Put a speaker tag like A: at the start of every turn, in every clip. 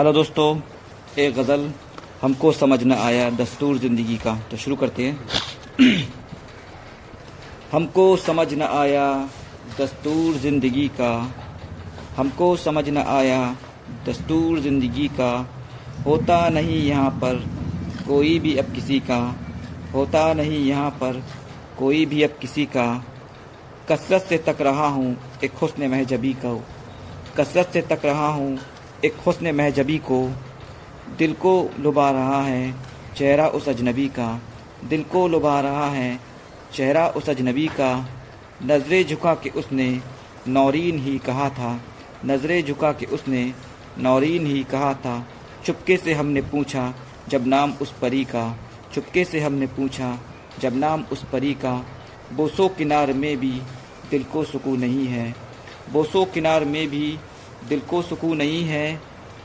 A: Hello दोस्तों एक गज़ल हमको समझ न आया दस्तूर ज़िंदगी का। तो शुरू करते हैं। हमको समझ न आया दस्तूर ज़िंदगी का। हमको समझ न आया दस्तूर ज़िंदगी का। होता नहीं यहाँ पर कोई भी अब किसी का। होता नहीं यहाँ पर कोई भी अब किसी का। कसरत से तक रहा हूँ एक हुस्न महजबी को। कसरत से तक रहा हूँ एक हसन महजबी को दिल को लुभा रहा है, चेहरा उस अजनबी का। दिल को लुभा रहा है, चेहरा उस अजनबी का। नज़रें झुका के उसने नौरीन ही कहा था। नज़रें झुका के उसने नौरीन ही कहा था। चुपके से हमने पूछा, जब नाम उस परी का। चुपके से हमने पूछा, जब नाम उस परी का। बोसो किनार में भी दिल को सुकून नहीं है। बोसो किनार में भी दिल को सुकून नहीं है,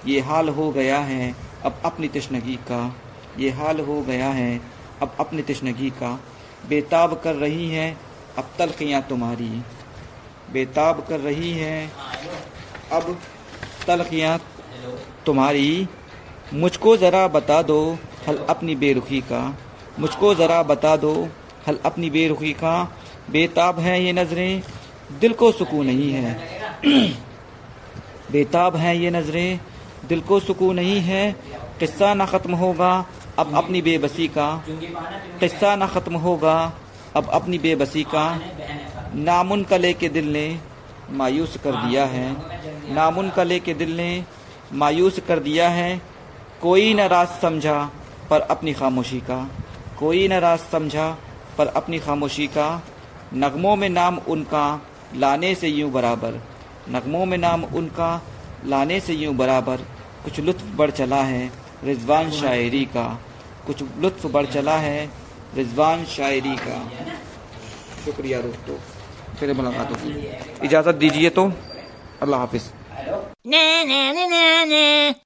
A: ये हाल हो गया है, अब अपनी तशनगी का। ये हाल हो गया है, अब अपनी तशनगी का। बेताब कर रही हैं अब तलखियाँ तुम्हारी। बेताब कर रही हैं अब तलखियाँ तुम्हारी। मुझको ज़रा बता दो हल अपनी बेरुखी का। मुझको ज़रा बता दो हल अपनी बेरुखी का। बेताब हैं ये नज़रें, दिल को सुकून नहीं है। बेताब हैं ये नज़रें, दिल को सुकून नहीं है, किस्सा ना ख़त्म होगा, अब अपनी बेबसी का। किस्सा ना ख़त्म होगा, अब अपनी बेबसी का। नामुन कले के दिल ने मायूस कर दिया है। नामुन कले के दिल ने मायूस कर दिया है। कोई न राज समझा पर अपनी खामोशी का। कोई न राज समझा पर अपनी खामोशी का। नगमों में नाम उनका, लाने से यूँ बराबर। नगमों में नाम उनका लाने से यूँ बराबर कुछ लुत्फ बढ़ चला है रिजवान शायरी का। कुछ लुत्फ बढ़ चला है रिजवान शायरी का। शुक्रिया दोस्तों। फिर मुलाकात होगी। इजाज़त दीजिए तो। अल्लाह हाफिज़।